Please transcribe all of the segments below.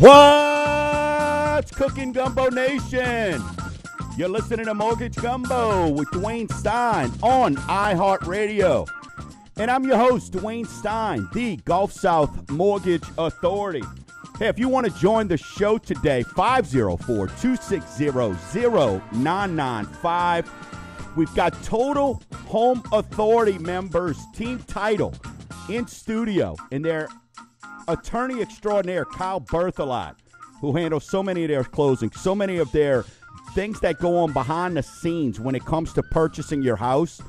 What's cooking, Gumbo Nation? You're listening to Mortgage Gumbo with Dwayne Stein on iHeartRadio. And I'm your host, Dwayne Stein, the Gulf South Mortgage Authority. Hey, if you want to join the show today, 504 260 0995. We've got Total Home Authority members, Team Title, in studio, and their attorney extraordinaire, Kyle Berthelot who handles so many of their closings, so many of their things that go on behind the scenes when it comes to purchasing your house.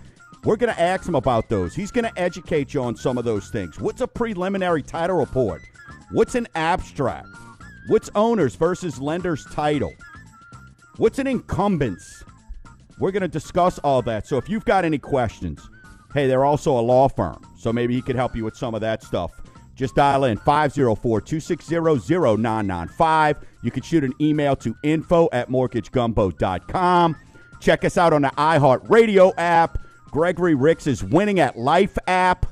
We're going to ask him about those. He's going to educate you on some of those things. What's a preliminary title report? What's an abstract? What's owners versus lenders title? What's an encumbrances? We're going to discuss all that. So if you've got any questions, hey, they're also a law firm. So maybe he could help you with some of that stuff. Just dial in 504 260 0995. You can shoot an email to info at mortgagegumbo.com. Check us out on the iHeartRadio app. Gregory Ricks is winning at Life app.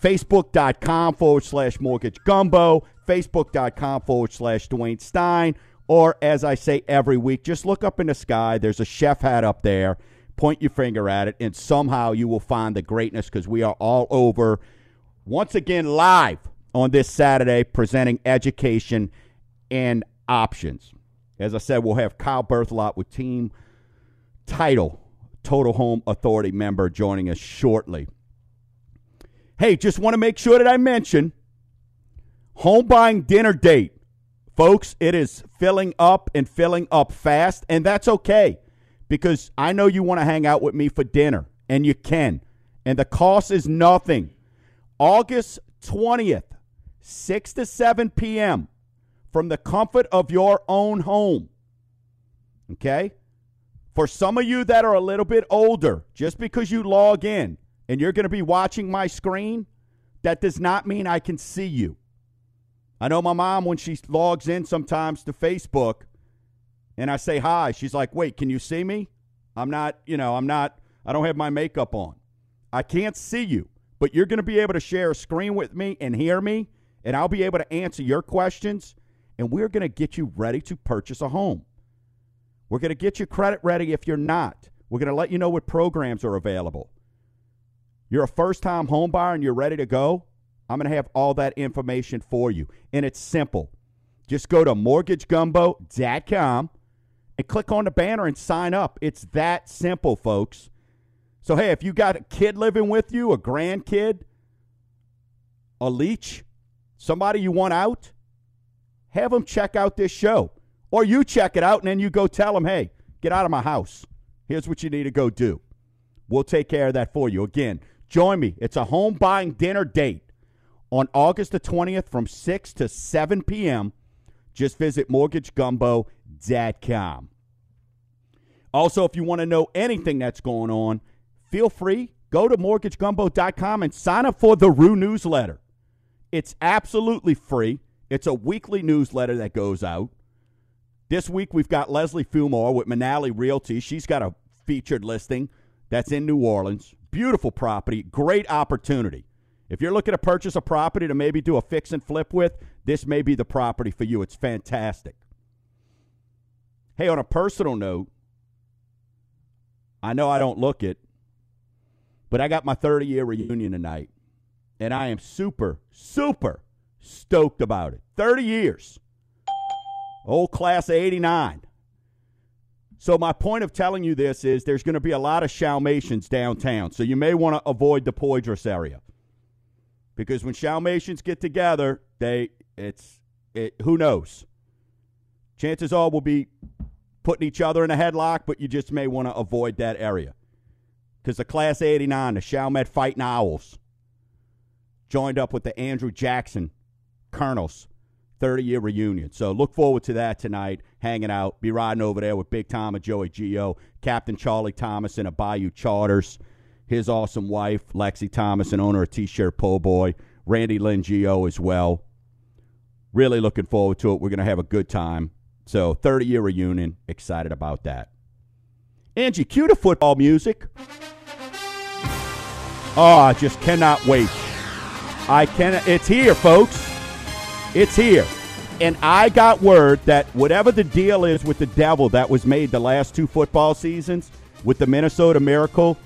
Facebook.com forward slash mortgage gumbo. Facebook.com forward slash Dwayne Stein. Or, as I say every week, just look up in the sky. There's a chef hat up there. Point your finger at it, and somehow you will find the greatness because we are all over once again live on this Saturday presenting education and options. As I said, we'll have Kyle Berthelot with team title Total Home Authority member joining us shortly. Hey, just want to make sure that I mention home buying dinner date. Folks, it is filling up and filling up fast, and that's okay because I know you want to hang out with me for dinner, and you can. And the cost is nothing. August 20th, 6 to 7 p.m., from the comfort of your own home. Okay? For some of you that are a little bit older, just because you log in and you're going to be watching my screen, that does not mean I can see you. I know my mom, when she logs in sometimes to Facebook and I say hi, she's like, wait, can you see me? I'm not, you know, I'm not, I don't have my makeup on. I can't see you but you're going to be able to share a screen with me and hear me, and I'll be able to answer your questions, and we're going to get you ready to purchase a home. We're going to get your credit ready if you're not. We're going to let you know what programs are available. You're a first time home buyer and you're ready to go. I'm going to have all that information for you. And it's simple. Just go to mortgagegumbo.com and click on the banner and sign up. It's that simple, folks. So, hey, if you got a kid living with you, a grandkid, a leech, somebody you want out, have them check out this show. Or you check it out and then you go tell them, hey, get out of my house. Here's what you need to go do. We'll take care of that for you. Again, join me. It's a home buying dinner date on August the 20th from 6 to 7 p.m. Just visit mortgagegumbo.com. Also, if you want to know anything that's going on, feel free, go to mortgagegumbo.com and sign up for the Rue newsletter. It's absolutely free. It's a weekly newsletter that goes out. This week we've got Leslie Fumore with Manali Realty. She's got a featured listing that's in New Orleans. Beautiful property, great opportunity. If you're looking to purchase a property to maybe do a fix and flip with, this may be the property for you. It's fantastic. Hey, on a personal note, I know I don't look it, but I got my 30 year reunion tonight, and I am super, super stoked about it. 30 years. Old class of 89. So, my point of telling you this is there's going to be a lot of Chalmations downtown. So, you may want to avoid the Poydras area. Because when Chalmations get together, they, it's, it, who knows? Chances are we'll be putting each other in a headlock, but you just may want to avoid that area because the Class 89, the Chalmette Fighting Owls, joined up with the Andrew Jackson Colonels 30 year reunion. So look forward to that tonight, hanging out, be riding over there with Big Tom and Joey Gio, Captain Charlie Thomas and a Bayou Charters, his awesome wife, Lexi Thomas, and owner of T shirt Po Boy, Randy Lynn Gio as well. Really looking forward to it. We're going to have a good time. So 30 year reunion, excited about that. Angie, cue the football music. Oh, I just cannot wait. I can. It's here, folks. It's here. And I got word that whatever the deal is with the devil that was made the last two football seasons with the Minnesota Miracle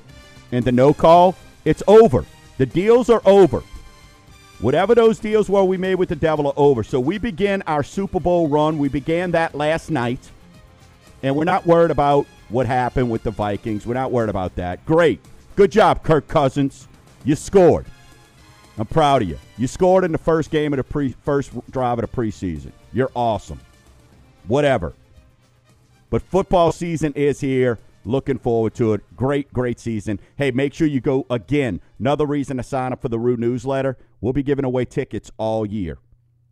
and the no call, it's over. The deals are over. Whatever those deals were we made with the devil are over. So we begin our Super Bowl run. We began that last night. And we're not worried about what happened with the Vikings. We're not worried about that. Great. Good job, Kirk Cousins. You scored. I'm proud of you. You scored in the first game of the pre first drive of the preseason. You're awesome. Whatever. But football season is here. Looking forward to it. Great, great season. Hey, make sure you go again. Another reason to sign up for the Rue newsletter. We'll be giving away tickets all year.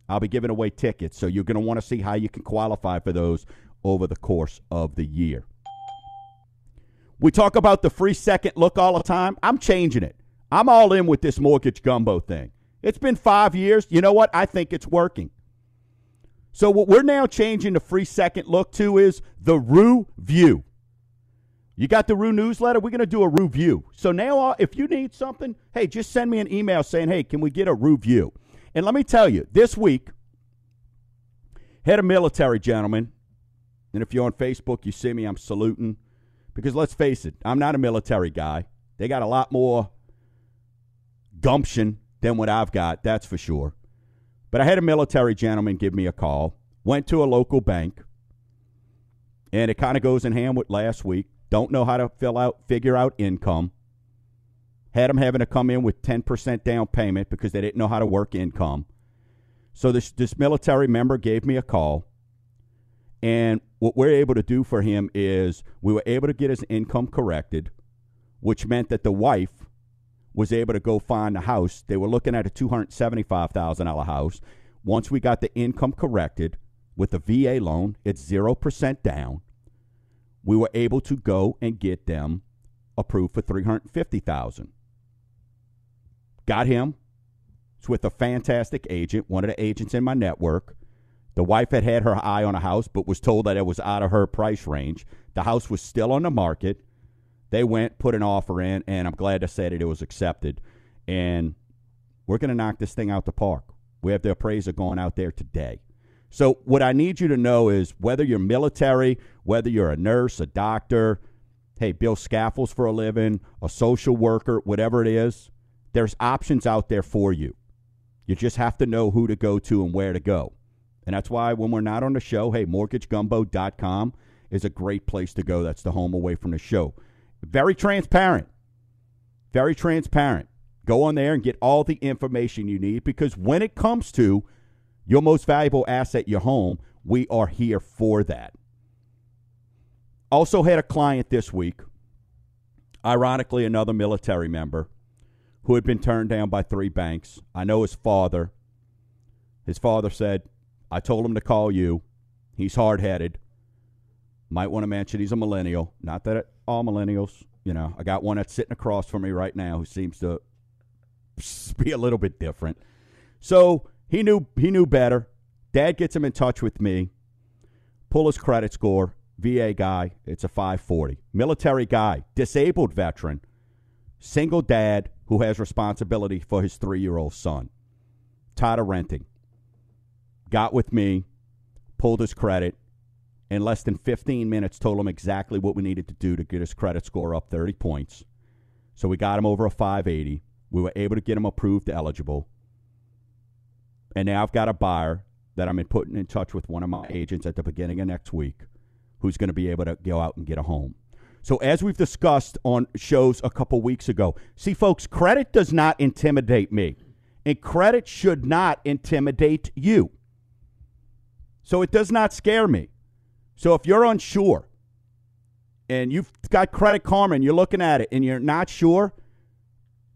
I'll be giving away tickets, so you're going to want to see how you can qualify for those over the course of the year. We talk about the free second look all the time. I'm changing it. I'm all in with this mortgage gumbo thing. It's been five years. You know what? I think it's working. So what we're now changing the free second look to is the Rue View. You got the Rue newsletter? We're going to do a review. So now, uh, if you need something, hey, just send me an email saying, hey, can we get a review? And let me tell you, this week, head of military gentleman, and if you're on Facebook, you see me, I'm saluting. Because let's face it, I'm not a military guy. They got a lot more gumption than what I've got, that's for sure. But I had a military gentleman give me a call, went to a local bank, and it kind of goes in hand with last week. Don't know how to fill out, figure out income. Had them having to come in with 10% down payment because they didn't know how to work income. So this, this military member gave me a call. And what we're able to do for him is we were able to get his income corrected, which meant that the wife was able to go find a house. They were looking at a $275,000 house. Once we got the income corrected with the VA loan, it's 0% down. We were able to go and get them approved for 350,000. Got him. It's with a fantastic agent, one of the agents in my network. The wife had had her eye on a house, but was told that it was out of her price range. The house was still on the market. They went, put an offer in, and I'm glad to say that it was accepted. And we're going to knock this thing out the park. We have the appraiser going out there today. So, what I need you to know is whether you're military, whether you're a nurse, a doctor, hey, build scaffolds for a living, a social worker, whatever it is, there's options out there for you. You just have to know who to go to and where to go. And that's why when we're not on the show, hey, mortgagegumbo.com is a great place to go. That's the home away from the show. Very transparent. Very transparent. Go on there and get all the information you need because when it comes to your most valuable asset, your home, we are here for that. Also, had a client this week, ironically, another military member who had been turned down by three banks. I know his father. His father said, I told him to call you. He's hard headed. Might want to mention he's a millennial. Not that all millennials, you know, I got one that's sitting across from me right now who seems to be a little bit different. So he knew he knew better. Dad gets him in touch with me. Pull his credit score. VA guy, it's a 540. Military guy, disabled veteran, single dad who has responsibility for his three year old son. Tired of renting. Got with me, pulled his credit, in less than 15 minutes told him exactly what we needed to do to get his credit score up 30 points. So we got him over a 580. We were able to get him approved eligible. And now I've got a buyer that I'm in putting in touch with one of my agents at the beginning of next week who's going to be able to go out and get a home. So as we've discussed on shows a couple weeks ago, see folks, credit does not intimidate me. And credit should not intimidate you. So it does not scare me. So if you're unsure and you've got Credit Karma and you're looking at it and you're not sure,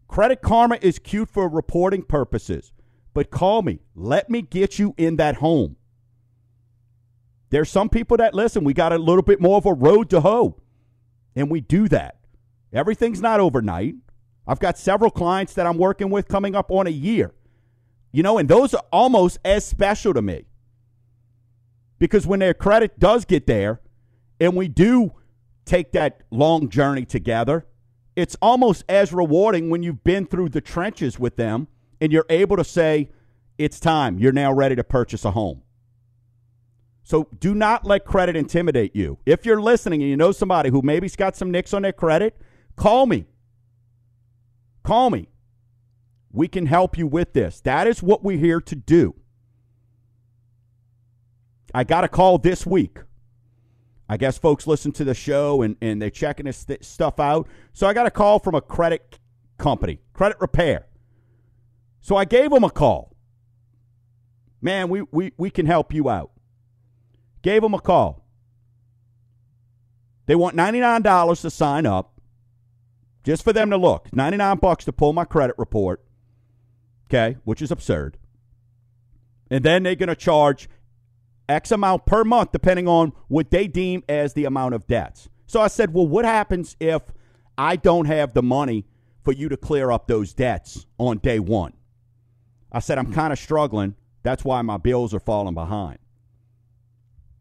Credit Karma is cute for reporting purposes. But call me. Let me get you in that home. There's some people that listen, we got a little bit more of a road to hoe. And we do that. Everything's not overnight. I've got several clients that I'm working with coming up on a year. You know, and those are almost as special to me because when their credit does get there and we do take that long journey together. It's almost as rewarding when you've been through the trenches with them and you're able to say, it's time. You're now ready to purchase a home. So do not let credit intimidate you. If you're listening and you know somebody who maybe's got some nicks on their credit, call me. Call me. We can help you with this. That is what we're here to do. I got a call this week. I guess folks listen to the show and, and they're checking this st- stuff out. So I got a call from a credit company, credit repair. So I gave them a call. Man, we, we, we can help you out. Gave them a call. They want $99 to sign up, just for them to look. 99 bucks to pull my credit report, okay, which is absurd. And then they're going to charge X amount per month, depending on what they deem as the amount of debts. So I said, well, what happens if I don't have the money for you to clear up those debts on day one? I said, I'm kind of struggling. That's why my bills are falling behind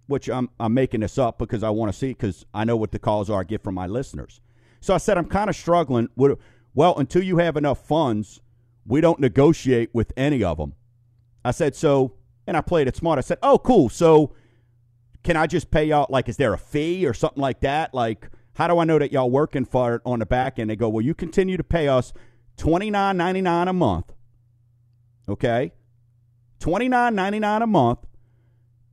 which I'm, I'm making this up because I want to see because I know what the calls are I get from my listeners. So I said, I'm kind of struggling. With, well, until you have enough funds, we don't negotiate with any of them. I said, so, and I played it smart. I said, oh, cool. So can I just pay y'all? Like, is there a fee or something like that? Like, how do I know that y'all working for it on the back end? They go, well, you continue to pay us twenty nine ninety nine a month. Okay, twenty nine ninety nine a month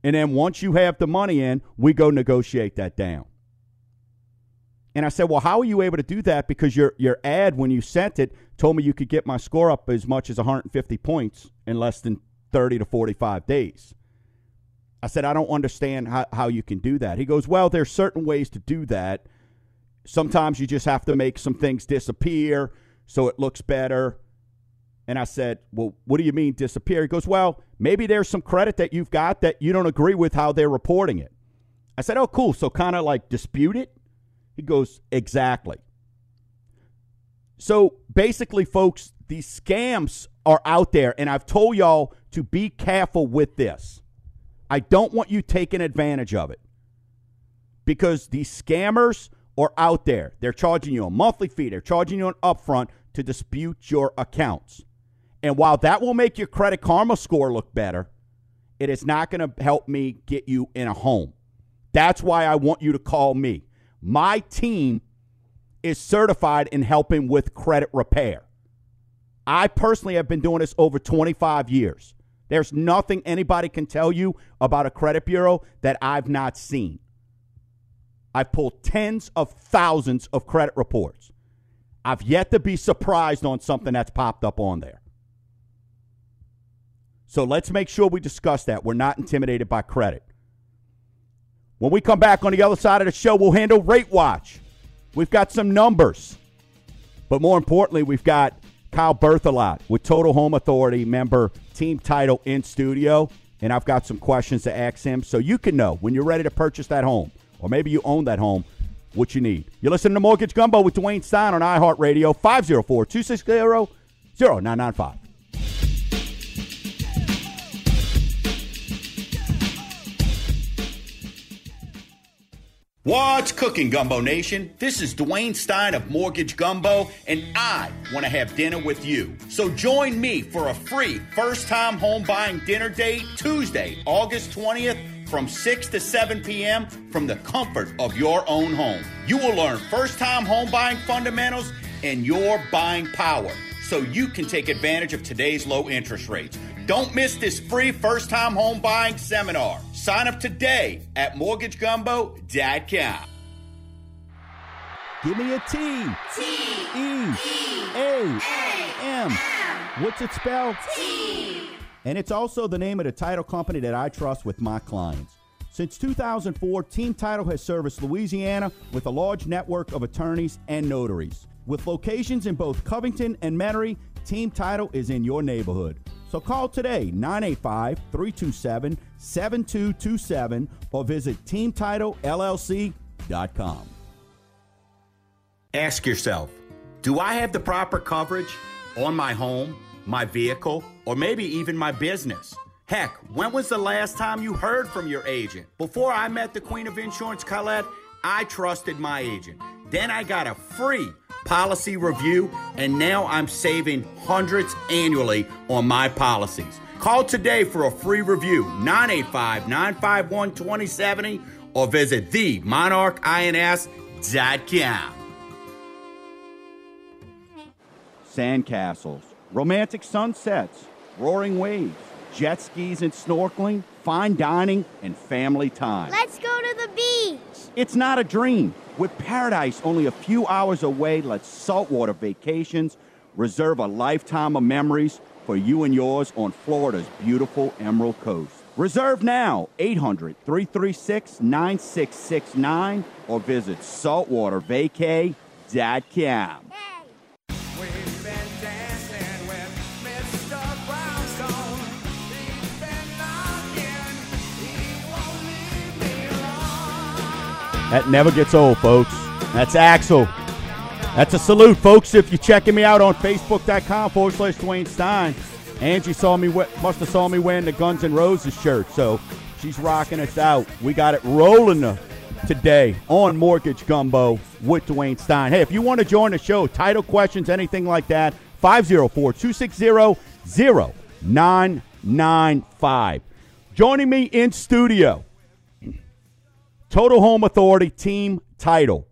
and then once you have the money in, we go negotiate that down. And I said, Well, how are you able to do that? Because your, your ad, when you sent it, told me you could get my score up as much as 150 points in less than 30 to 45 days. I said, I don't understand how, how you can do that. He goes, Well, there's certain ways to do that. Sometimes you just have to make some things disappear so it looks better. And I said, Well, what do you mean disappear? He goes, Well, maybe there's some credit that you've got that you don't agree with how they're reporting it. I said, Oh, cool. So kind of like dispute it? He goes, Exactly. So basically, folks, these scams are out there, and I've told y'all to be careful with this. I don't want you taking advantage of it because these scammers are out there. They're charging you a monthly fee, they're charging you an upfront to dispute your accounts. And while that will make your credit karma score look better, it is not going to help me get you in a home. That's why I want you to call me. My team is certified in helping with credit repair. I personally have been doing this over 25 years. There's nothing anybody can tell you about a credit bureau that I've not seen. I've pulled tens of thousands of credit reports. I've yet to be surprised on something that's popped up on there. So let's make sure we discuss that. We're not intimidated by credit. When we come back on the other side of the show, we'll handle Rate Watch. We've got some numbers. But more importantly, we've got Kyle Berthelot with Total Home Authority member team title in studio. And I've got some questions to ask him so you can know when you're ready to purchase that home, or maybe you own that home, what you need. You're listening to Mortgage Gumbo with Dwayne Stein on iHeartRadio, 504 260 0995. What's cooking, Gumbo Nation? This is Dwayne Stein of Mortgage Gumbo, and I want to have dinner with you. So join me for a free first time home buying dinner date Tuesday, August 20th from 6 to 7 p.m. from the comfort of your own home. You will learn first time home buying fundamentals and your buying power so you can take advantage of today's low interest rates. Don't miss this free first time home buying seminar. Sign up today at mortgagegumbo.com. Give me a T. T. E. A. M. What's it spelled? T. And it's also the name of the title company that I trust with my clients. Since 2004, Team Title has serviced Louisiana with a large network of attorneys and notaries. With locations in both Covington and Metairie, Team Title is in your neighborhood. So call today 985 327 7227 or visit teamtitlellc.com. Ask yourself Do I have the proper coverage on my home, my vehicle, or maybe even my business? Heck, when was the last time you heard from your agent? Before I met the Queen of Insurance, Colette, I trusted my agent. Then I got a free policy review, and now I'm saving hundreds annually on my policies. Call today for a free review, 985 951 2070, or visit themonarchins.com. Sandcastles, romantic sunsets, roaring waves, jet skis and snorkeling, fine dining, and family time. Let's go to the beach. It's not a dream. With paradise only a few hours away, let saltwater vacations reserve a lifetime of memories for you and yours on Florida's beautiful Emerald Coast. Reserve now 800 336 9669 or visit saltwatervacay.com. That never gets old, folks. That's Axel. That's a salute, folks. If you're checking me out on Facebook.com forward slash Dwayne Stein, Angie saw me must have saw me wearing the Guns N' Roses shirt, so she's rocking us out. We got it rolling uh, today on Mortgage Gumbo with Dwayne Stein. Hey, if you want to join the show, title questions, anything like that, 504 260 0995. Joining me in studio, Total Home Authority team title.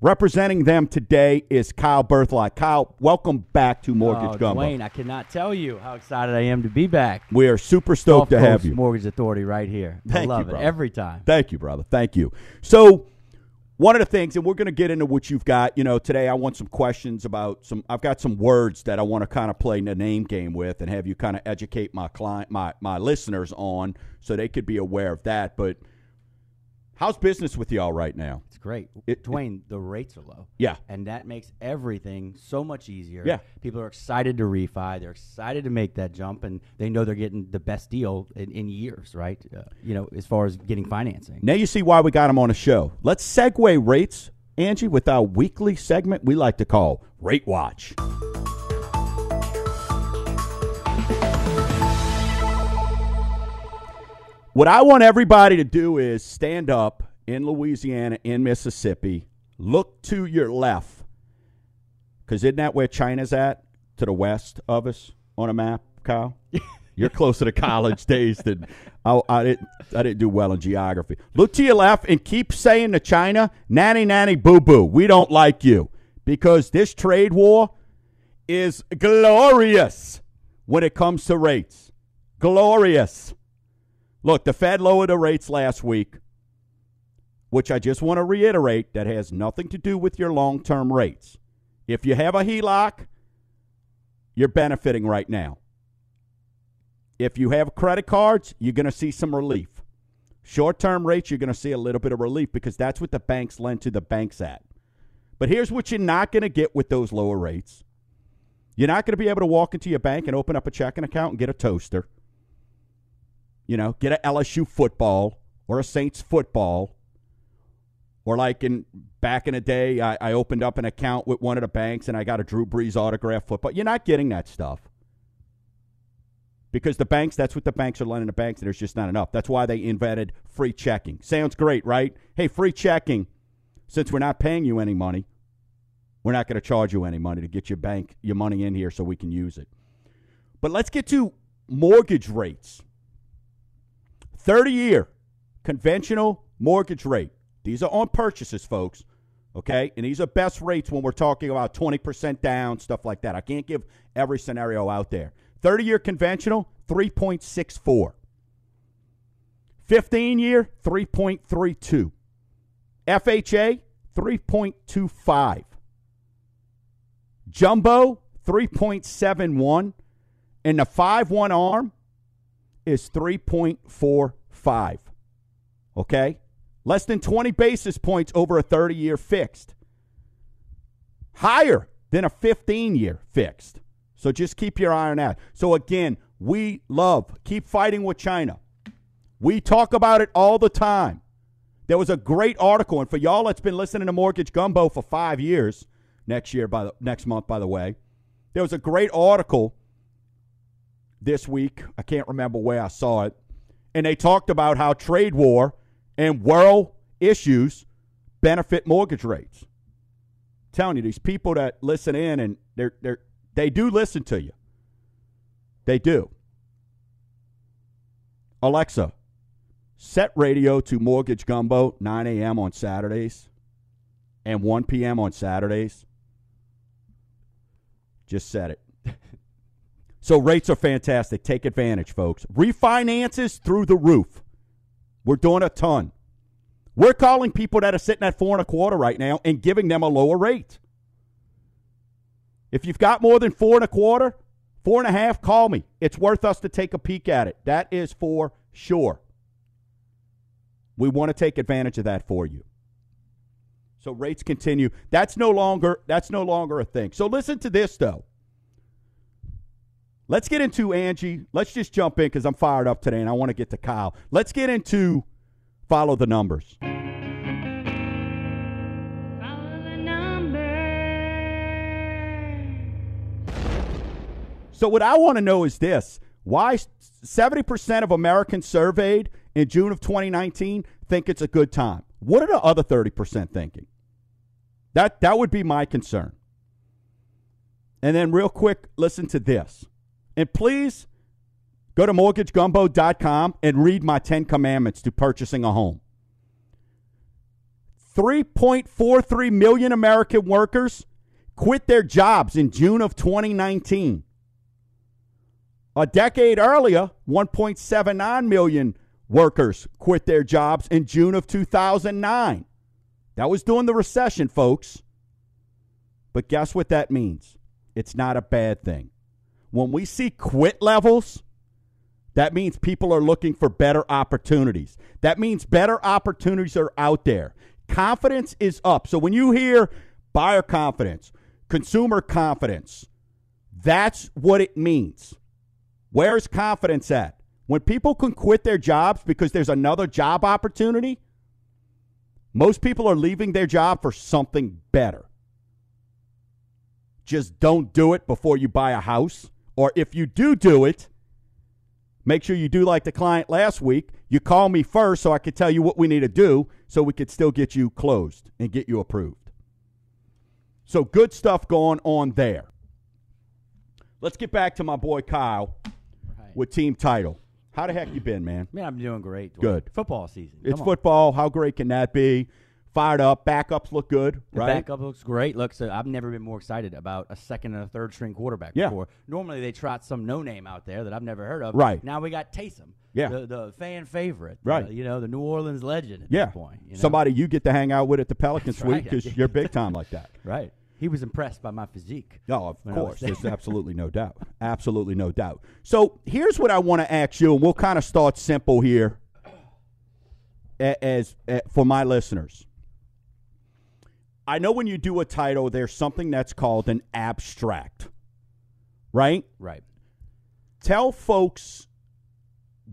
Representing them today is Kyle Berthelot. Kyle, welcome back to Mortgage oh, Gumbo. Dwayne, I cannot tell you how excited I am to be back. We are super stoked Gulf to have you. Mortgage Authority right here. Thank I you, love it brother. every time. Thank you, brother. Thank you. So, one of the things, and we're going to get into what you've got. You know, today I want some questions about some. I've got some words that I want to kind of play the name game with, and have you kind of educate my client, my my listeners on, so they could be aware of that. But how's business with y'all right now? It's great. It- Dwayne, the rates are low. Yeah. And that makes everything so much easier. Yeah. People are excited to refi. They're excited to make that jump, and they know they're getting the best deal in, in years, right? Uh, you know, as far as getting financing. Now you see why we got them on the show. Let's segue rates, Angie, with our weekly segment we like to call Rate Watch. What I want everybody to do is stand up in Louisiana, in Mississippi, look to your left, because isn't that where China's at? To the west of us on a map, Kyle? You're closer to college days than I, I didn't. I didn't do well in geography. Look to your left and keep saying to China, "Nanny, nanny, boo, boo. We don't like you because this trade war is glorious when it comes to rates. Glorious. Look, the Fed lowered the rates last week, which I just want to reiterate that has nothing to do with your long-term rates. If you have a HELOC, you're benefiting right now. If you have credit cards, you're going to see some relief. Short term rates, you're going to see a little bit of relief because that's what the banks lend to the banks at. But here's what you're not going to get with those lower rates you're not going to be able to walk into your bank and open up a checking account and get a toaster. You know, get a LSU football or a Saints football. Or like in back in the day, I, I opened up an account with one of the banks and I got a Drew Brees autograph football. You're not getting that stuff. Because the banks that's what the banks are lending to banks and there's just not enough. That's why they invented free checking. Sounds great right? Hey free checking. Since we're not paying you any money we're not going to charge you any money to get your bank your money in here so we can use it. But let's get to mortgage rates 30 year conventional mortgage rate. These are on purchases folks okay? And these are best rates when we're talking about 20% down stuff like that. I can't give every scenario out there. 30 year conventional 3.64 15 year 3.32 fha 3.25 jumbo 3.71 and the 5-1 arm is 3.45 okay less than 20 basis points over a 30 year fixed higher than a 15 year fixed so just keep your eye on that. So again, we love keep fighting with China. We talk about it all the time. There was a great article, and for y'all that's been listening to Mortgage Gumbo for five years, next year by the next month, by the way, there was a great article this week. I can't remember where I saw it, and they talked about how trade war and world issues benefit mortgage rates. telling you, these people that listen in and they're they're they do listen to you. They do. Alexa, set radio to Mortgage Gumbo 9 a.m. on Saturdays and 1 p.m. on Saturdays. Just set it. So rates are fantastic. Take advantage, folks. Refinances through the roof. We're doing a ton. We're calling people that are sitting at four and a quarter right now and giving them a lower rate. If you've got more than four and a quarter, four and a half, call me. It's worth us to take a peek at it. That is for sure. We want to take advantage of that for you. So rates continue. That's no longer that's no longer a thing. So listen to this though. Let's get into Angie. Let's just jump in because I'm fired up today and I want to get to Kyle. Let's get into follow the numbers. Follow the number. So what I want to know is this: Why seventy percent of Americans surveyed in June of 2019 think it's a good time? What are the other thirty percent thinking? That that would be my concern. And then, real quick, listen to this, and please go to mortgagegumbo.com and read my Ten Commandments to purchasing a home. 3.43 million American workers quit their jobs in June of 2019. A decade earlier, 1.79 million workers quit their jobs in June of 2009. That was during the recession, folks. But guess what that means? It's not a bad thing. When we see quit levels, that means people are looking for better opportunities. That means better opportunities are out there. Confidence is up. So when you hear buyer confidence, consumer confidence, that's what it means. Where's confidence at? When people can quit their jobs because there's another job opportunity, most people are leaving their job for something better. Just don't do it before you buy a house. Or if you do do it, make sure you do like the client last week. You call me first so I could tell you what we need to do so we could still get you closed and get you approved. So good stuff going on there. Let's get back to my boy Kyle Right. with team title. How the heck you been, man? Man, I'm doing great. Good. Football season. It's on. football. How great can that be? Fired up. Backups look good, The right? backup looks great. Looks, I've never been more excited about a second and a third string quarterback Yeah. before. Normally they trot some no name out there that I've never heard of. Right. Now we got Taysom. Yeah. The, the fan favorite. Right. uh, you know, the New Orleans legend at yeah. this point. You know? Somebody you get to hang out with at the Pelican That's Suite right. because you're big time like that. Right. He was impressed by my physique. Oh, of when I was course. there. There's absolutely no doubt. Absolutely no doubt. So here's what I want to ask you, and we'll kind of start simple here a- as, a- for my listeners. I know when you do a title, there's something that's called an abstract, right? Right. Tell folks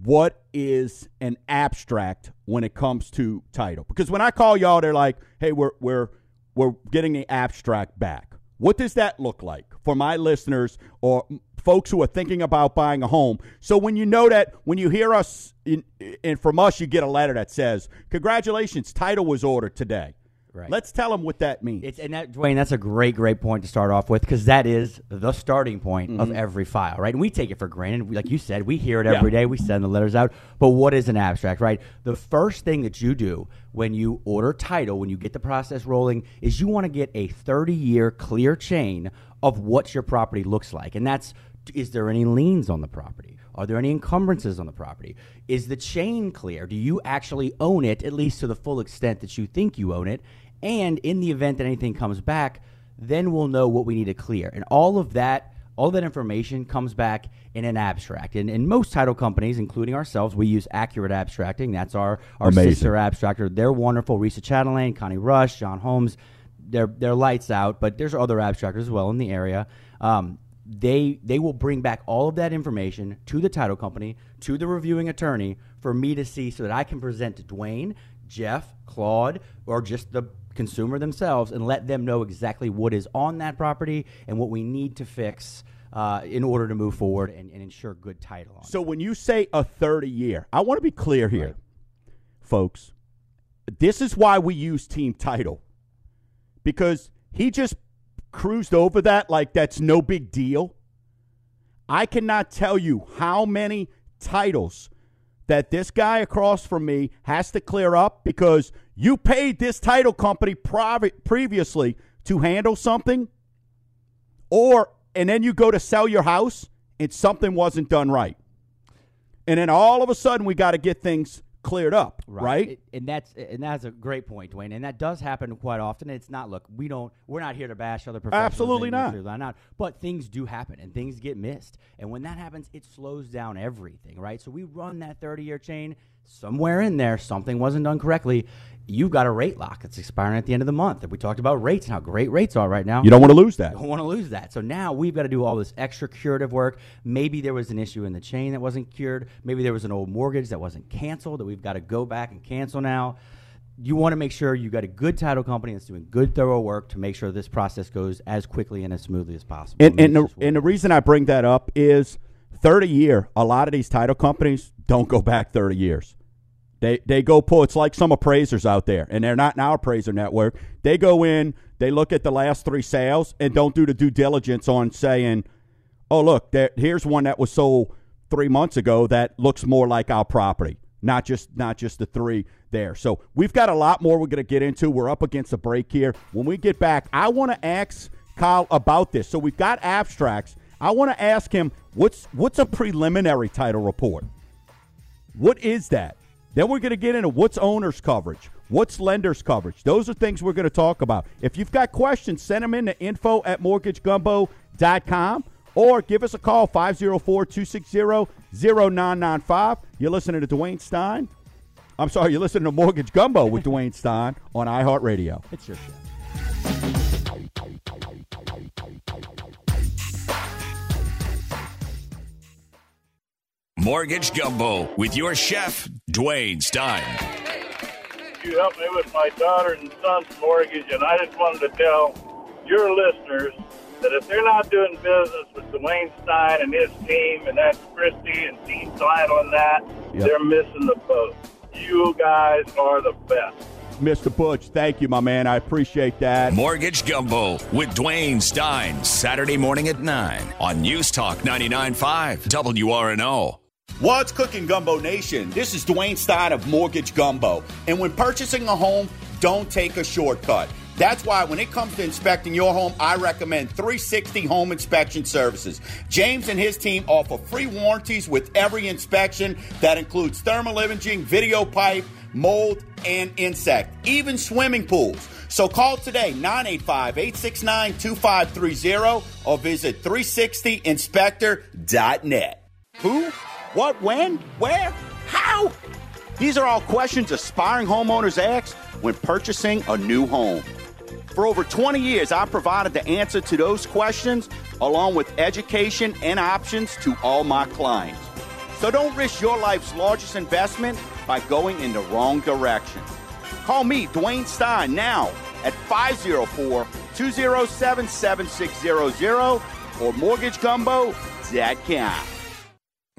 what is an abstract when it comes to title. Because when I call y'all, they're like, "Hey, we're we're we're getting the abstract back." What does that look like for my listeners or folks who are thinking about buying a home? So when you know that when you hear us and from us, you get a letter that says, "Congratulations, title was ordered today." Right. Let's tell them what that means. It's and that Dwayne, that's a great, great point to start off with because that is the starting point of mm-hmm. every file, right? And we take it for granted. Like you said, we hear it every Yeah. day. We send the letters out. But what is an abstract, right? The first thing that you do when you order title, when you get the process rolling, is you want to get a 30 year clear chain of what your property looks like, and that's is there any liens on the property? Are there any encumbrances on the property? Is the chain clear? Do you actually own it, at least to the full extent that you think you own it? And in the event that anything comes back, then we'll know what we need to clear. And all of that, all that information comes back in an abstract. And in most title companies, including ourselves, we use Accurate Abstracting. That's our, our Amazing. sister abstractor. They're wonderful. Risa Chatelaine, Connie Rush, John Holmes. They're, they're lights out, but there's other abstractors as well in the area. Um, they they will bring back all of that information to the title company, to the reviewing attorney, for me to see so that I can present to Dwayne, Jeff, Claude, or just the consumer themselves and let them know exactly what is on that property and what we need to fix uh, in order to move forward and, and ensure good title on it. So when you say a 30 year, I want to be clear here, folks. this is why we use team title because he just cruised over that like that's no big deal. I cannot tell you how many titles that this guy across from me has to clear up because you paid this title company private previously to handle something or and then you go to sell your house and something wasn't done right. And then all of a sudden we got to get things cleared up, right? It- and that's and that's a great point, Dwayne. And that does happen quite often. It's not look, we don't we're not here to bash other professionals. Absolutely not. out, but things do happen and things get missed. And when that happens, it slows down everything, right? So we run that 30-year chain somewhere in there something wasn't done correctly. You've got a rate lock that's expiring at the end of the month. And we talked about rates and how great rates are right now you don't want to lose that. You don't want to lose that. So now we've got to do all this extra curative work. Maybe there was an issue in the chain that wasn't cured. Maybe there was an old mortgage that wasn't canceled that we've got to go back and cancel now. You want to make sure you got a good title company that's doing good, thorough work to make sure this process goes as quickly and as smoothly as possible. And, and, the, and the reason I bring that up is 30 year, a lot of these title companies don't go back 30 years. They, they go pull, it's like some appraisers out there, and they're not in our appraiser network. They go in, they look at the last three sales, and don't do the due diligence on saying, oh, look, there, here's one that was sold three months ago that looks more like our property, not just not just the three there. So we've got a lot more we're going to get into. We're up against a break here. When we get back, I want to ask Kyle about this. So we've got abstracts. I want to ask him what's what's a preliminary title report. What is that? Then we're going to get into what's owner's coverage, what's lender's coverage. Those are things we're going to talk about. If you've got questions, send them in to info at mortgagegumbo.com or give us a call 504 260 0995. You're listening to Dwayne Stein. I'm sorry, you're listening to Mortgage Gumbo with Dwayne Stein on iHeartRadio. It's your show. Mortgage Gumbo with your chef, Dwayne Stein. you helped me with my daughter and son's mortgage, and I just wanted to tell your listeners that if they're not doing business with Dwayne Stein and his team, and that's Christie and Dean Title on that, Yep. they're missing the boat. You guys are the best. Mr. Butch, thank you, my man. I appreciate that. Mortgage Gumbo with Dwayne Stein, Saturday morning at 9 on News Talk 99.5 WRNO. What's cooking, Gumbo Nation? This is Dwayne Stein of Mortgage Gumbo. And when purchasing a home, don't take a shortcut. That's why when it comes to inspecting your home, I recommend 360 Home Inspection Services. James and his team offer free warranties with every inspection that includes thermal imaging, video pipe, mold, and insect, even swimming pools. So call today 985 869 2530 or visit 360inspector.net. Who? What? When? Where? How? These are all questions aspiring homeowners ask when purchasing a new home. For over 20 years, I've provided the answer to those questions along with education and options to all my clients. So don't risk your life's largest investment by going in the wrong direction. Call me, Dwayne Stein, now at 504 207 7600 or mortgagegumbo.com.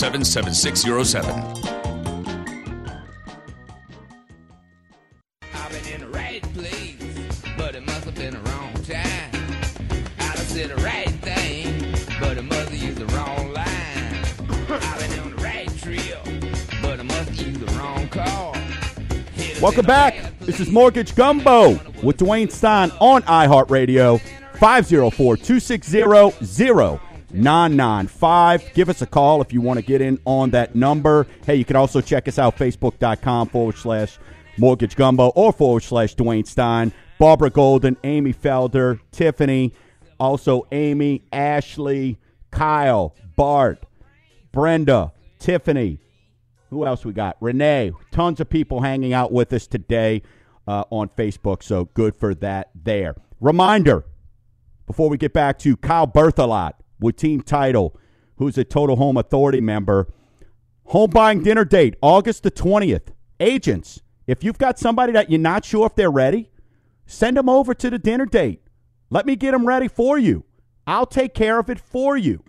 207 7607. I've been in the right place, but it must have been the wrong time. I said the right thing, but it must have used the wrong line. I've been on the right trip, but I must have the wrong car. Welcome back. This is. Mortgage Gumbo with Dwayne Stein on iHeartRadio. 504 260 0995. Give us a call if you want to get in on that number. Hey, you can also check us out, facebook.com forward slash mortgage gumbo or forward slash Dwayne Stein. Barbara Golden, Amy Felder, Tiffany, also Amy, Ashley, Kyle, Bart, Brenda, Tiffany, who else we got? Renee. Tons of people hanging out with us today uh, on Facebook. So good for that there. Reminder before we get back to Kyle Berthelot with Team Title, who's a Total Home Authority member. Home buying dinner date, August the 20th. Agents, if you've got somebody that you're not sure if they're ready, send them over to the dinner date. Let me get them ready for you. I'll take care of it for you.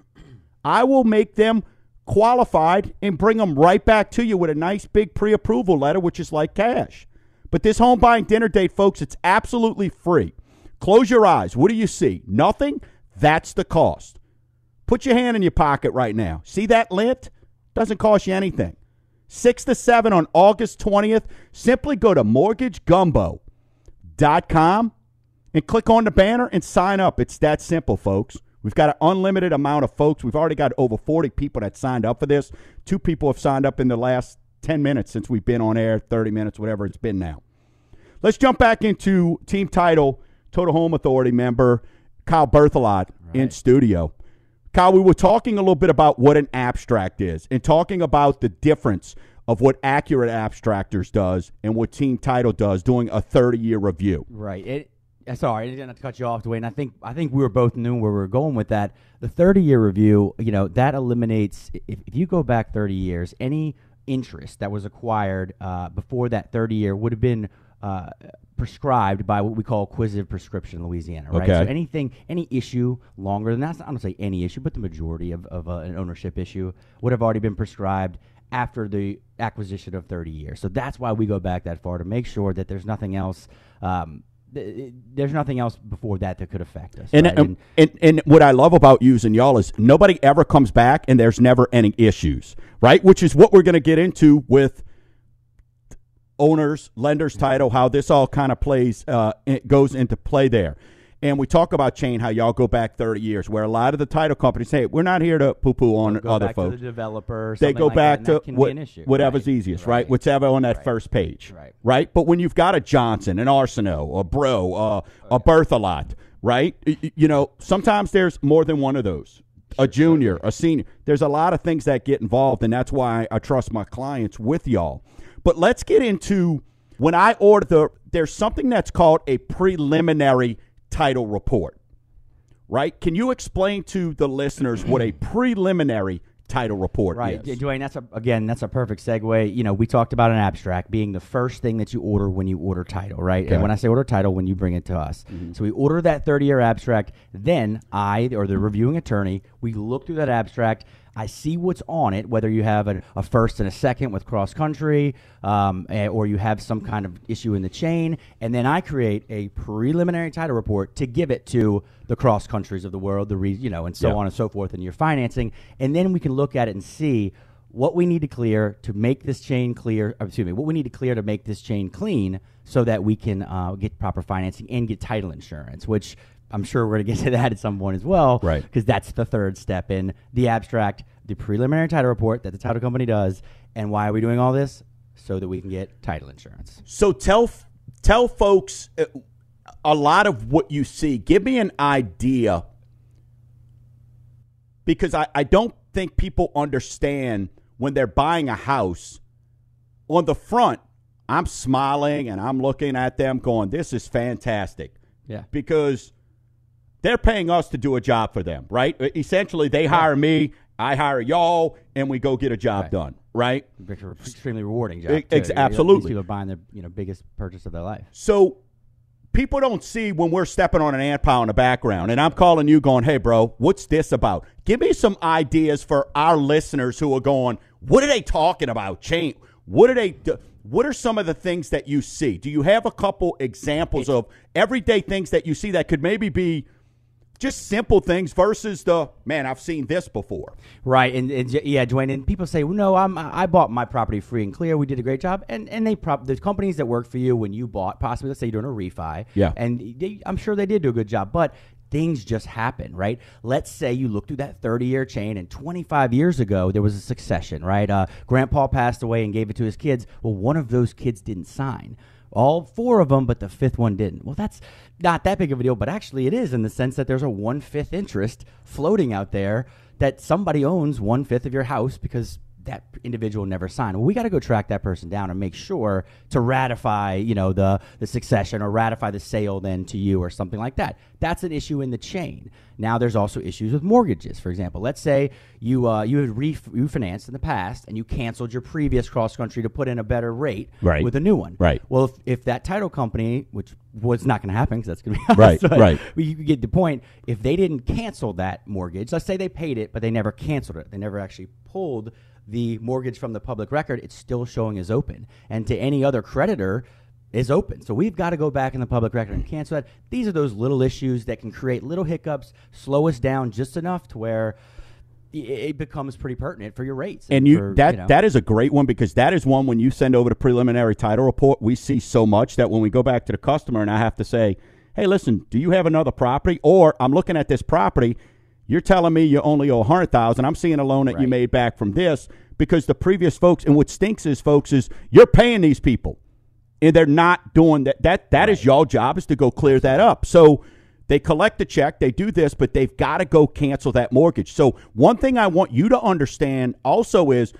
I will make them qualified and bring them right back to you with a nice big pre approval letter, which is like cash. But this home buying dinner date, folks, it's absolutely free. Close your eyes. What do you see? Nothing? That's the cost. Put your hand in your pocket right now. See that lint? Doesn't cost you anything. 6 to 7 on August 20th. Simply go to mortgagegumbo.com and click on the banner and sign up. It's that simple, folks. We've got an unlimited amount of folks. We've already got over 40 people that signed up for this. Two people have signed up in the last 10 minutes since we've been on air, 30 minutes, whatever it's been now. Let's jump back into team title, Total Home Authority member Kyle Berthelot in studio. Kyle, we were talking a little bit about what an abstract is and talking about the difference of what Accurate Abstractors does and what Team Title does doing a 30 year review. Right. It. Sorry, I didn't have to cut you off, Dwayne. I think I think we were both knew where we were going with that. The 30 year review, you know, that eliminates if, if you go back 30 years, any interest that was acquired uh, before that 30 year would have been uh, prescribed by what we call acquisitive prescription in Louisiana, right? Okay. So anything, any issue longer than that's I don't say any issue, but the majority of, of uh, an ownership issue would have already been prescribed after the acquisition of 30 years. So that's why we go back that far to make sure that there's nothing else. Um, th- there's nothing else before that that could affect us. And, right? and, and and what I love about using y'all is nobody ever comes back and there's never any issues, right? Which is what we're going to get into with owners, lenders title, how this all kind of plays, uh, it goes into play there. And we talk about chain, how y'all go back 30 years, where a lot of the title companies, hey, we're not here to poo poo on go other folks. the developer. they go like back and to that what- issue. whatever's Right, easiest, right? right. Whichever on that Right. first page, Right. Right. But when you've got a Johnson, an Arsenault, a Breaux, uh, a Berthelot, right? You know, sometimes there's more than one of those. A junior, a senior. There's a lot of things that get involved, and that's why I trust my clients with y'all. But let's get into when I order the. There's something that's called a preliminary title report right? Can you explain to the listeners what a preliminary title report is? Right, is? Dwayne. That's a again. That's a perfect segue. You know, we talked about an abstract being the first thing that you order when you order title, right? Okay. And when I say order title, when you bring it to us, mm-hmm. so we order that thirty-year abstract. Then I, or the reviewing attorney, we look through that abstract. I see what's on it, whether you have a, a first and a second with cross country, um, or you have some kind of issue in the chain, and then I create a preliminary title report to give it to the cross countries of the world, the re, you know, and so Yeah. on and so forth in your financing, and then we can look at it and see what we need to clear to make this chain clear. Excuse me, what we need to clear to make this chain clean, so that we can uh, get proper financing and get title insurance, which I'm sure we're going to get to that at some point as well, Right. Because that's the third step in the abstract, the preliminary title report that the title company does. And why are we doing all this? So that we can get title insurance. So tell tell folks uh, a lot of what you see. Give me an idea because I, I don't think people understand when they're buying a house. On the front, I'm smiling and I'm looking at them going, This is fantastic. Yeah. Because they're paying us to do a job for them, right? Uh, essentially, they hire me, I hire y'all, and we go get a job Right. done, right? Which are extremely rewarding job. Ex- too. You know, absolutely. These people are buying their you know biggest purchase of their life. So people don't see when we're stepping on an ant pile in the background, and I'm calling you going, hey, bro, what's this about? Give me some ideas for our listeners who are going, what are they talking about? Chain. What are they? do- What are some of the things that you see? Do you have a couple examples of everyday things that you see that could maybe be just simple things versus the man? I've seen this before. Right, and, and yeah, Dwayne, and people say, well, no, I'm I bought my property free and clear. We did a great job, and and they prop the companies that work for you when you bought, possibly let's say you're doing a refi, Yeah. and they, I'm sure they did do a good job, but things just happen, right? Let's say you look through that 30 year chain, and 25 years ago there was a succession, right? Uh, Grandpa passed away and gave it to his kids. Well, one of those kids didn't sign. All four of them, but the fifth one didn't. Well, that's not that big of a deal, but actually it is in the sense that there's a one fifth interest floating out there that somebody owns one fifth of your house because that individual never signed. Well, we got to go track that person down and make sure to ratify, you know, the the succession or ratify the sale then to you or something like that. That's an issue in the chain. Now there's also issues with mortgages. For example, let's say you uh, you had ref- refinanced in the past and you canceled your previous cross country to put in a better rate Right. with a new one. Right. Well, if, if that title company, which was not going to happen because that's going to be Right, honest, but right. you get the point. If they didn't cancel that mortgage, let's say they paid it, but they never canceled it, they never actually pulled the mortgage from the public record, it's still showing as open. And to any other creditor, is open. So we've got to go back in the public record and cancel that. These are those little issues that can create little hiccups, slow us down just enough to where it becomes pretty pertinent for your rates. And you for, that know. that is a great one because that is one when you send over the preliminary title report, we see so much that when we go back to the customer and I have to say, "Hey, listen, do you have another property?" Or I'm looking at this property, you're telling me you only owe a hundred thousand. I'm seeing a loan that you made back from this because the previous folks. And what stinks is, folks, is you're paying these people and they're not doing that. That that is your job is to go clear that up. So they collect the check, they do this, but they've got to go cancel that mortgage. So one thing I want you to understand also is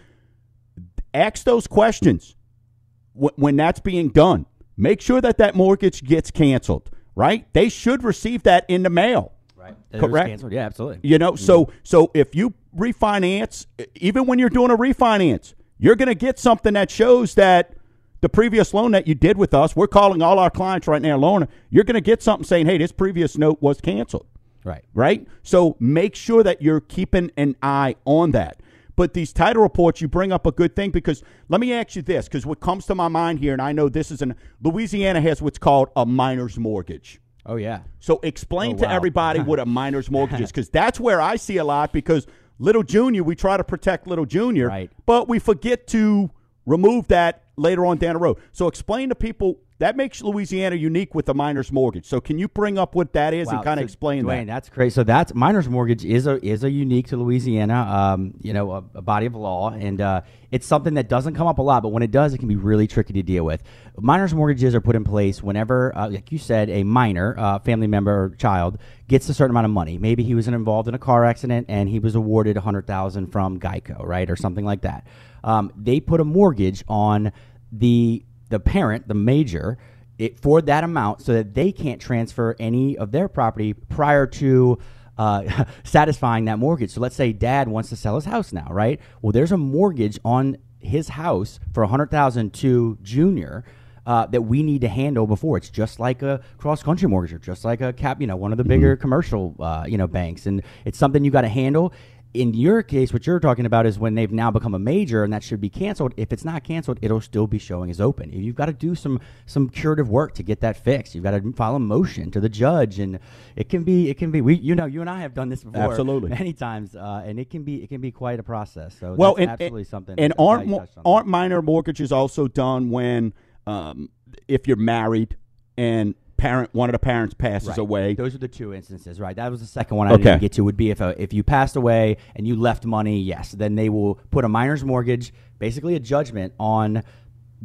ask those questions wh- when that's being done. Make sure that that mortgage gets canceled. Right? They should receive that in the mail. Right. Correct. canceled. Yeah, absolutely. You know, so mm-hmm. so if you refinance, even when you're doing a refinance, you're going to get something that shows that the previous loan that you did with us, we're calling all our clients right now loan. You're going to get something saying, "Hey, this previous note was canceled." Right. Right? So make sure that you're keeping an eye on that. But these title reports, you bring up a good thing because let me ask you this, because what comes to my mind here, and I know this is an Louisiana has what's called a minor's mortgage. Oh yeah. So explain Oh, to wow. everybody what a minor's mortgage is, because that's where I see a lot. Because little junior, we try to protect little junior, Right. but we forget to remove that later on down the road. So explain to people that makes Louisiana unique with the minor's mortgage. So can you bring up what that is and kind of so, explain Dwayne, that? that's great. So that's minor's mortgage is a is a unique to Louisiana, um, you know, a, a body of law, and uh, it's something that doesn't come up a lot, but when it does, it can be really tricky to deal with. Minor's mortgages are put in place whenever, uh, like you said, a minor, uh, family member or child gets a certain amount of money. Maybe he was involved in a car accident and he was awarded a hundred thousand from Geico, right, or something like that. Um, they put a mortgage on the the parent, the major, it, for that amount so that they can't transfer any of their property prior to uh, satisfying that mortgage. So let's say dad wants to sell his house now, right? Well, there's a mortgage on his house for a hundred thousand to Junior. Uh, that we need to handle before it's just like a cross country mortgage or just like a cap, you know, one of the bigger commercial, uh, you know, banks, and it's something you got to handle in your case, what you're talking about is when they've now become a major and that should be canceled. If it's not canceled, it'll still be showing as open. You've got to do some some curative work to get that fixed. You've got to file a motion to the judge, and it can be it can be we you know you and I have done this before Absolutely. many times, uh, and it can be it can be quite a process. So well, that's and, absolutely and, something. And aren't mo- aren't minor mortgages also done when um, if you're married and parent one of the parents passes Right. away? Those are the two instances, right? That was the second one I Okay. didn't get to. Would be if a, if you passed away and you left money, yes, then they will put a minor's mortgage, basically a judgment on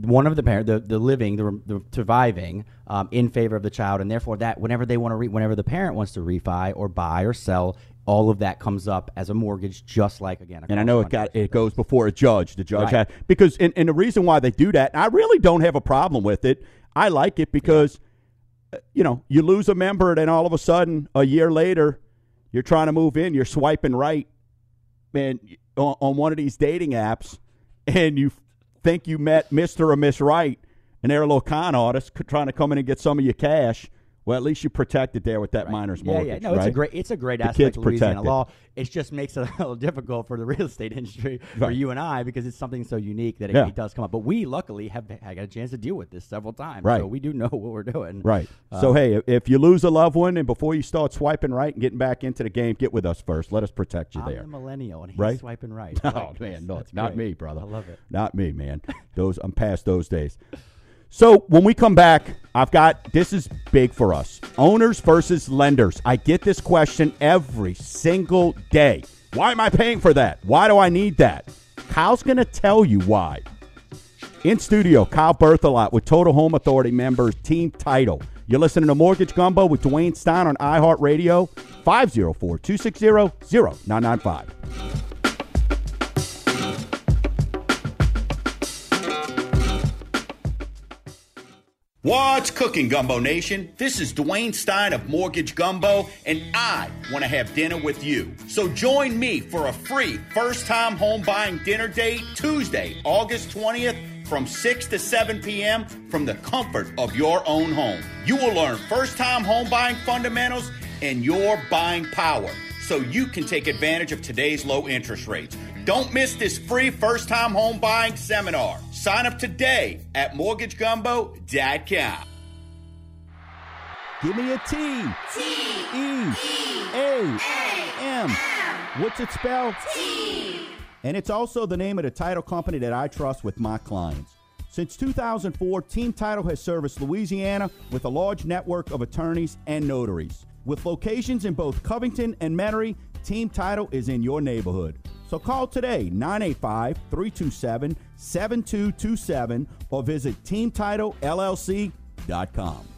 one of the parent, the, the living, the, the surviving, um, in favor of the child, and therefore that whenever they want to, re- whenever the parent wants to refi or buy or sell, all of that comes up as a mortgage, just like again. a and I know it got it goes before a judge. The judge Right. had because and, and the reason why they do that, I really don't have a problem with it. I like it because uh, you know you lose a member, and then all of a sudden, a year later, you're trying to move in, you're swiping right, and on, on one of these dating apps, and you think you met Mister or Miss Right, and they're a con artist trying to come in and get some of your cash. Well, at least you protect it there with that minor's Yeah, mortgage. yeah. No, it's a great it's a great The aspect of Louisiana law. It just makes it a little difficult for the real estate industry for you and I because it's something so unique that it, Yeah. it does come up. But we luckily have I got a chance to deal with this several times. Right. So we do know what we're doing. Right. Uh, so hey, if you lose a loved one and before you start swiping right and getting back into the game, get with us first. Let us protect you I'm there. the millennial and he's Right? swiping right. Oh man, no, not great. me, brother. I love it. Not me, man. Those I'm past those days. So when we come back, I've got this is big for us. Owners versus lenders. I get this question every single day. Why am I paying for that? Why do I need that? Kyle's gonna tell you why. In studio, Kyle Berthelot with Total Home Authority members, Team Title. You're listening to Mortgage Gumbo with Dwayne Stein on iHeartRadio, 504 260 0995. What's cooking, Gumbo Nation? This is Dwayne Stein of Mortgage Gumbo, and I want to have dinner with you. So join me for a free first time home buying dinner date Tuesday, August 20th from 6 to 7 p.m. from the comfort of your own home. You will learn first time home buying fundamentals and your buying power so you can take advantage of today's low interest rates. Don't miss this free first time home buying seminar. Sign up today at mortgagegumbo.com. Give me a T. T. E. A. M. What's it spelled? T. And it's also the name of the title company that I trust with my clients. Since 2004, Team Title has serviced Louisiana with a large network of attorneys and notaries. With locations in both Covington and Metairie, Team Title is in your neighborhood. So call today 985 327 7227 or visit teamtitlellc.com.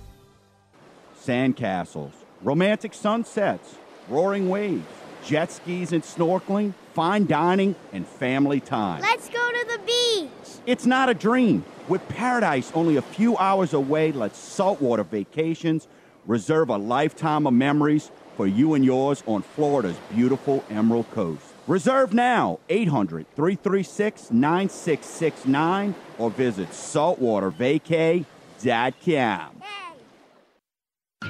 Sandcastles, romantic sunsets, roaring waves, jet skis and snorkeling, fine dining, and family time. Let's go to the beach. It's not a dream. With paradise only a few hours away, let saltwater vacations reserve a lifetime of memories for you and yours on Florida's beautiful Emerald Coast. Reserve now 800 336 9669 or visit saltwatervacay.com.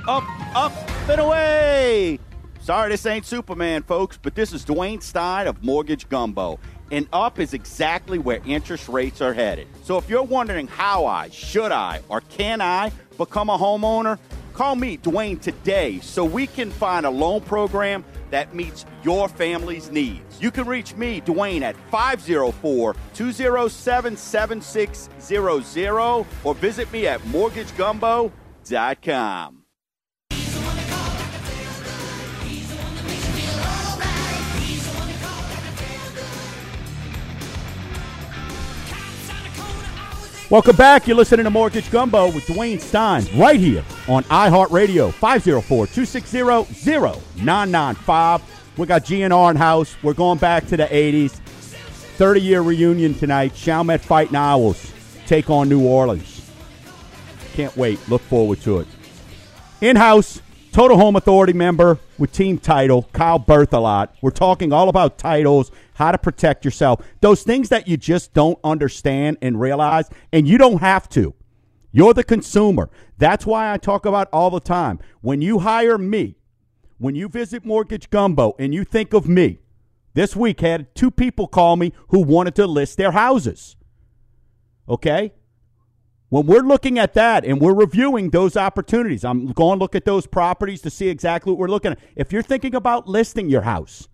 Up, up, and away! Sorry, this ain't Superman, folks, but this is Dwayne Stein of Mortgage Gumbo. And up is exactly where interest rates are headed. So if you're wondering how I, should I, or can I become a homeowner, call me, Dwayne, today so we can find a loan program that meets your family's needs. You can reach me, Dwayne, at 504 207 7600 or visit me at mortgagegumbo.com. Welcome back. You're listening to Mortgage Gumbo with Dwayne Stein right here on iHeartRadio 504-260-0995. We got GNR in house. We're going back to the 80s. 30 year reunion tonight. Chalmette Fighting Owls take on New Orleans. Can't wait. Look forward to it. In house, Total Home Authority member with team title, Kyle Berthelot. We're talking all about titles, how to protect yourself, those things that you just don't understand and realize, and you don't have to. You're the consumer. That's why I talk about all the time. When you hire me, when you visit Mortgage Gumbo and you think of me, this week had two people call me who wanted to list their houses. Okay? When we're looking at that and we're reviewing those opportunities, I'm going to look at those properties to see exactly what we're looking at. If you're thinking about listing your house,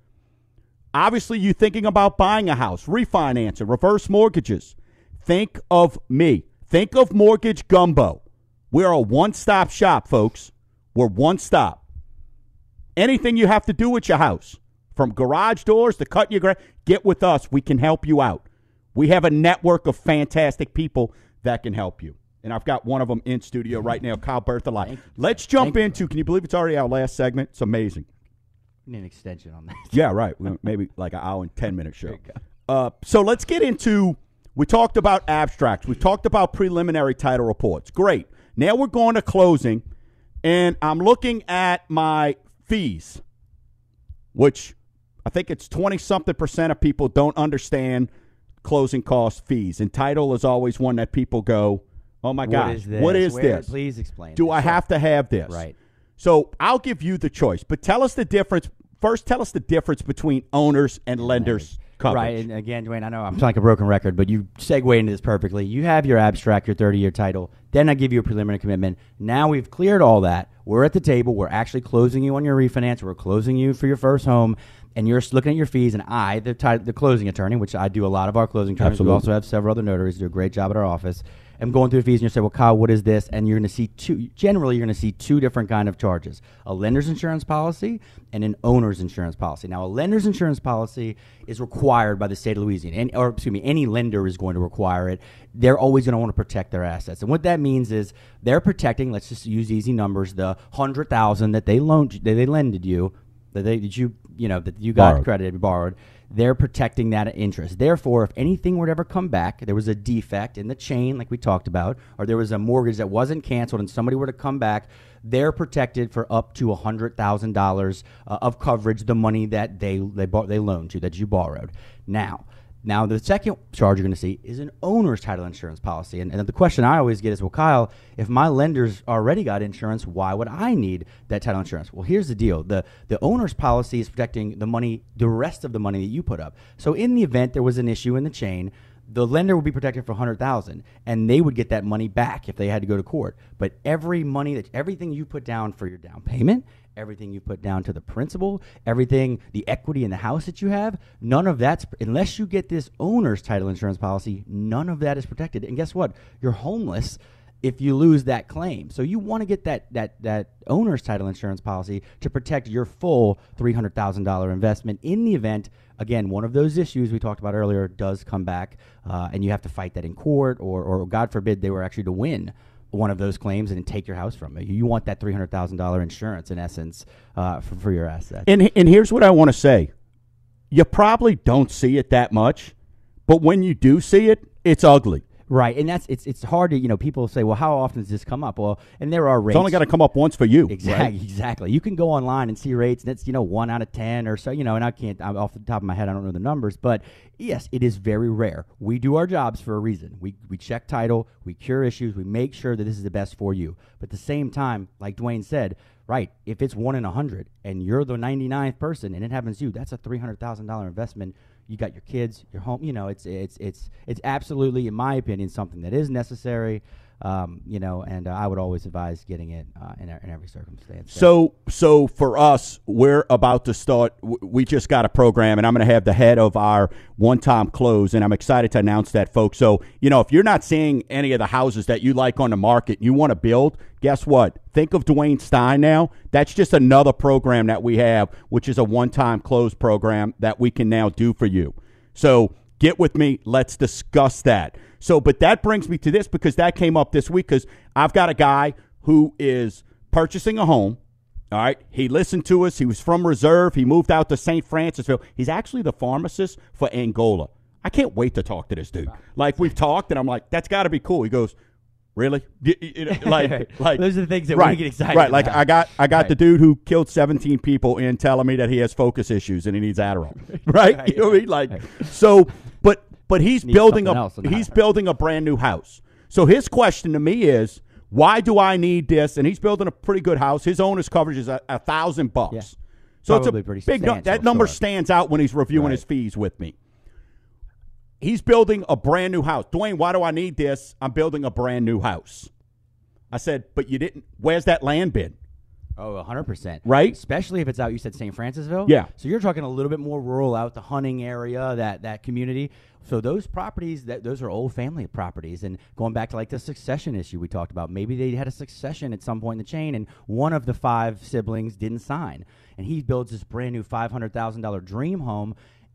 obviously you're thinking about buying a house, refinancing, reverse mortgages, think of me. Think of Mortgage Gumbo. We're a one stop shop, folks. We're one stop. Anything you have to do with your house, from garage doors to cutting your grass, get with us. We can help you out. We have a network of fantastic people that can help you. And I've got one of them in studio right now, Kyle Berthelot. Let's jump into, can you believe it's already our last segment? It's amazing. Need an extension on that. Yeah, right. Maybe like an hour and 10 minute show. Uh, so let's get into, we talked about abstracts. We talked about preliminary title reports. Great. Now we're going to closing, and I'm looking at my fees, which I think it's 20 something percent of people don't understand closing cost fees. And title is always one that people go, oh my What God, is this? what is this? Please explain. Do this. I have to have this? Right. So I'll give you the choice, but tell us the difference. First, tell us the difference between owners and lenders Right, and again, Dwayne, I know I'm like a broken record, but you segue into this perfectly. You have your abstract, your 30 year title. Then I give you a preliminary commitment. Now we've cleared all that. We're at the table. We're actually closing you on your refinance. We're closing you for your first home, and you're looking at your fees. And I, the ti- the closing attorney, which I do a lot of our closing attorneys, we also have several other notaries do a great job at our office. I'm going through the fees, and you say, "Well, Kyle, what is this?" And you're going to see two. Generally, you're going to see two different kind of charges: a lender's insurance policy and an owner's insurance policy. Now, a lender's insurance policy is required by the state of Louisiana, and, or excuse me, any lender is going to require it. They're always going to want to protect their assets, and what that means is they're protecting. Let's just use easy numbers: the hundred thousand that they loaned, that they lended you that they that you you know that you got Borrowed. credited borrowed. They're protecting that interest. Therefore, if anything were to ever come back, there was a defect in the chain, like we talked about, or there was a mortgage that wasn't canceled, and somebody were to come back, they're protected for up to hundred thousand dollars uh, of coverage, the money that they they bought they loaned you that you borrowed. Now, now, the second charge you're going to see is an owner's title insurance policy. And, and the question I always get is, well, Kyle, if my lenders already got insurance, why would I need that title insurance? Well, here's the deal the, the owner's policy is protecting the money, the rest of the money that you put up. So, in the event there was an issue in the chain, the lender would be protected for 100000 and they would get that money back if they had to go to court. But every money that everything you put down for your down payment, everything you put down to the principal, everything, the equity in the house that you have, none of that's, unless you get this owner's title insurance policy, none of that is protected. And guess what? You're homeless if you lose that claim. So you want to get that, that, that owner's title insurance policy to protect your full $300,000 investment in the event, again, one of those issues we talked about earlier does come back uh, and you have to fight that in court or, or God forbid they were actually to win one of those claims and take your house from you. You want that three hundred thousand dollar insurance in essence uh, for, for your assets. And and here's what I want to say: you probably don't see it that much, but when you do see it, it's ugly. Right, and that's it's it's hard to you know people say well how often does this come up well and there are rates It's only got to come up once for you. Exactly, right? exactly. You can go online and see rates, and it's you know one out of ten or so. You know, and I can't I'm off the top of my head. I don't know the numbers, but yes, it is very rare. We do our jobs for a reason. We we check title, we cure issues, we make sure that this is the best for you. But at the same time, like Dwayne said, right? If it's one in a hundred and you're the 99th person, and it happens to you, that's a three hundred thousand dollar investment. You got your kids, your home. You know, it's it's it's it's absolutely, in my opinion, something that is necessary. Um, you know, and uh, I would always advise getting it uh, in, in every circumstance. So, so for us, we're about to start. We just got a program, and I'm going to have the head of our one-time close, and I'm excited to announce that, folks. So, you know, if you're not seeing any of the houses that you like on the market, you want to build. Guess what? Think of Dwayne Stein now. That's just another program that we have, which is a one-time close program that we can now do for you. So get with me. Let's discuss that. So, but that brings me to this because that came up this week because I've got a guy who is purchasing a home. All right. He listened to us. He was from Reserve. He moved out to St. Francisville. He's actually the pharmacist for Angola. I can't wait to talk to this dude. Like we've talked, and I'm like, that's got to be cool. He goes, really? Y- y- you know, like, like Those are the things that we get excited Right. Like about. I got, I got Right. the dude who killed 17 people in telling me that he has focus issues and he needs Adderall. right. You know what I mean? Like, so, but, but he's Needs building a, he's building a brand new house. So his question to me is, why do I need this? And he's building a pretty good house. His owner's coverage is a, a thousand bucks. Yeah. So it's a pretty big nu- That number sure. stands out when he's reviewing Right. his fees with me. He's building a brand new house. Dwayne, why do I need this? I'm building a brand new house. I said, but you didn't. Where's that land been? Oh, 100%. Right? Especially if it's out, you said St. Francisville? Yeah. So you're talking a little bit more rural out, the hunting area, that, that community. So those properties, that those are old family properties. And going back to like the succession issue we talked about, maybe they had a succession at some point in the chain and one of the five siblings didn't sign. And he builds this brand new $500,000 dream home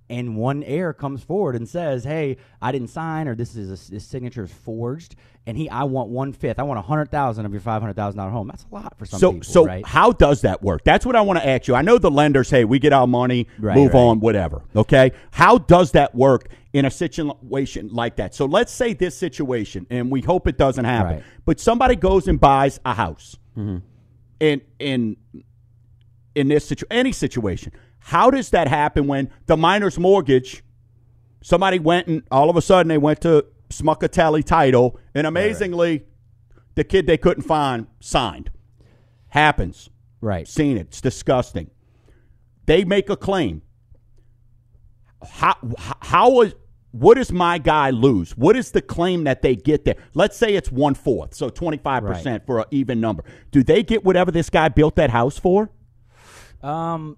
and one heir comes forward and says, "Hey, I didn't sign, or this is a, this signature is forged, and he, I want one fifth. I want a hundred thousand of your five hundred thousand dollar home. That's a lot for some so, people, so right? how does that work? That's what I want to ask you. I know the lenders, hey, we get our money, Right, move right. on, whatever. Okay, how does that work in a situation like that? So let's say this situation, and we hope it doesn't happen, but somebody goes and buys a house, mm-hmm. in in in this situ- any situation. How does that happen when the minor's mortgage? Somebody went and all of a sudden they went to Smuckatelli title, and amazingly, the kid they couldn't find signed. Happens. right. Seen it. It's disgusting. They make a claim. How how is what does my guy lose? What is the claim that they get there? Let's say it's one fourth, so twenty five percent for an even number. Do they get whatever this guy built that house for? Um,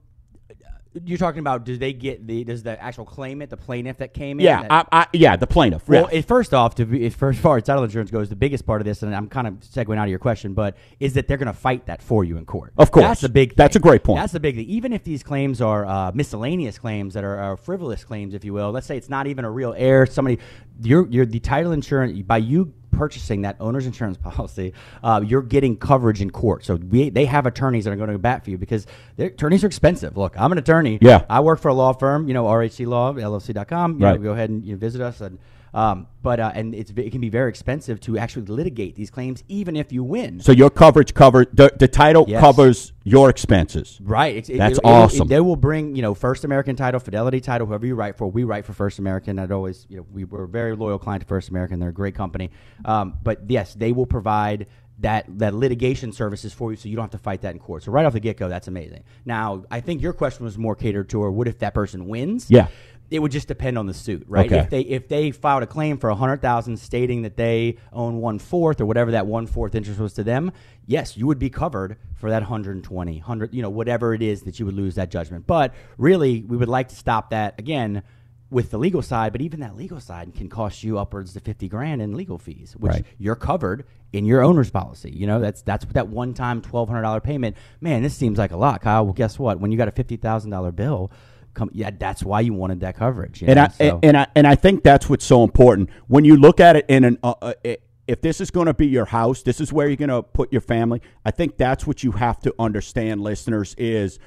you're talking about do they get the does the actual claimant, the plaintiff that came in? Yeah, that- I, I, yeah, the plaintiff. Well, yeah. it, first off, to be, first far as title insurance goes, the biggest part of this, and I'm kind of segueing out of your question, but is that they're going to fight that for you in court. Of course. that's the big. That's a great point. That's the big thing. Even if these claims are uh, miscellaneous claims that are, are frivolous claims, if you will, let's say it's not even a real heir. Somebody, you're, you're the title insurance by you purchasing that owner's insurance policy, uh, you're getting coverage in court. So we, they have attorneys that are going to bat for you because their attorneys are expensive. Look, I'm an attorney. Yeah. I work for a law firm, you know, RHC Law, LLC.com. You Right. know, go ahead and you know, visit us. And, um, but uh, and it's it can be very expensive to actually litigate these claims, even if you win. So your coverage cover the, the title Yes. covers your expenses. Right. It's, it- That's it- it awesome. they will bring, you know, First American Title, Fidelity Title, whoever you write for. We write for First American. I'd always, you know, we were a very loyal client to First American. They're a great company. Um, but yes, they will provide that that litigation services for you, so you don't have to fight that in court. So right off the get go, that's amazing. Now, I think your question was more catered to, or what if that person wins? Yeah. It would just depend on the suit, right? Okay. If they if they filed a claim for a hundred thousand stating that they own one fourth or whatever that one fourth interest was to them, yes, you would be covered for that 120, 100, you know, whatever it is that you would lose that judgment. But really, we would like to stop that again with the legal side. But even that legal side can cost you upwards to fifty grand in legal fees, which Right. you're covered in your owner's policy. You know, that's that's that one time twelve hundred dollar payment. Man, this seems like a lot, Kyle. Well, guess what? When you got a fifty thousand dollar bill. Come, yeah, that's why you wanted that coverage. you and know, I so- and I and I think that's what's so important when you look at it in an. Uh, uh, i- if this is going to be your house, this is where you're going to put your family. I think that's what you have to understand, listeners. Is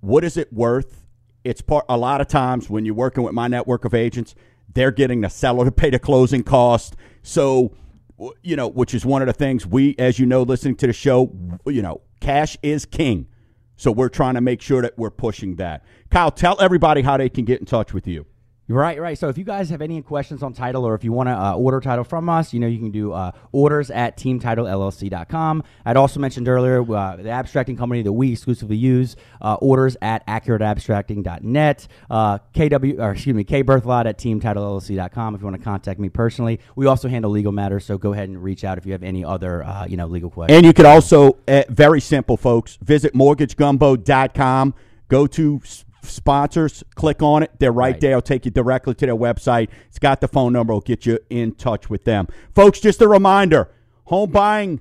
what is it worth? It's part. A lot of times when you're working with my network of agents, they're getting the seller to pay the closing cost. So, you know, which is one of the things we, as you know, listening to the show, you know, cash is king. So we're trying to make sure that we're pushing that. Kyle, tell everybody how they can get in touch with you. Right, right. So if you guys have any questions on title or if you want to uh, order title from us, you know, you can do uh, orders at teamtitlellc.com. I'd also mentioned earlier uh, the abstracting company that we exclusively use, uh, orders at accurateabstracting.net, uh, KW, or excuse me, kberthelot at teamtitlellc.com if you want to contact me personally. We also handle legal matters, so go ahead and reach out if you have any other, uh, you know, legal questions. And you could also, uh, very simple, folks, visit mortgagegumbo.com. Go to sponsors, click on it. They're right, Right. there. It'll take you directly to their website. It's got the phone number. It'll get you in touch with them. Folks, just a reminder home buying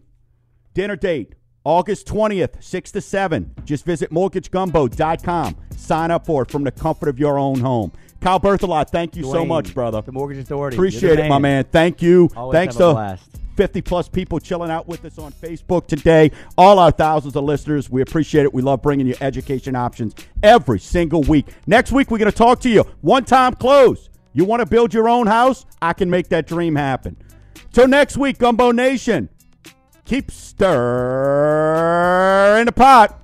dinner date, August 20th, 6 to 7. Just visit mortgagegumbo.com. Sign up for it from the comfort of your own home. Kyle Berthelot, thank you so much, brother. The Mortgage Authority. Appreciate it, my man. Thank you. Always Thanks to. 50 plus people chilling out with us on Facebook today. All our thousands of listeners, we appreciate it. We love bringing you education options every single week. Next week, we're going to talk to you. One time close. You want to build your own house? I can make that dream happen. Till next week, Gumbo Nation, keep stirring the pot.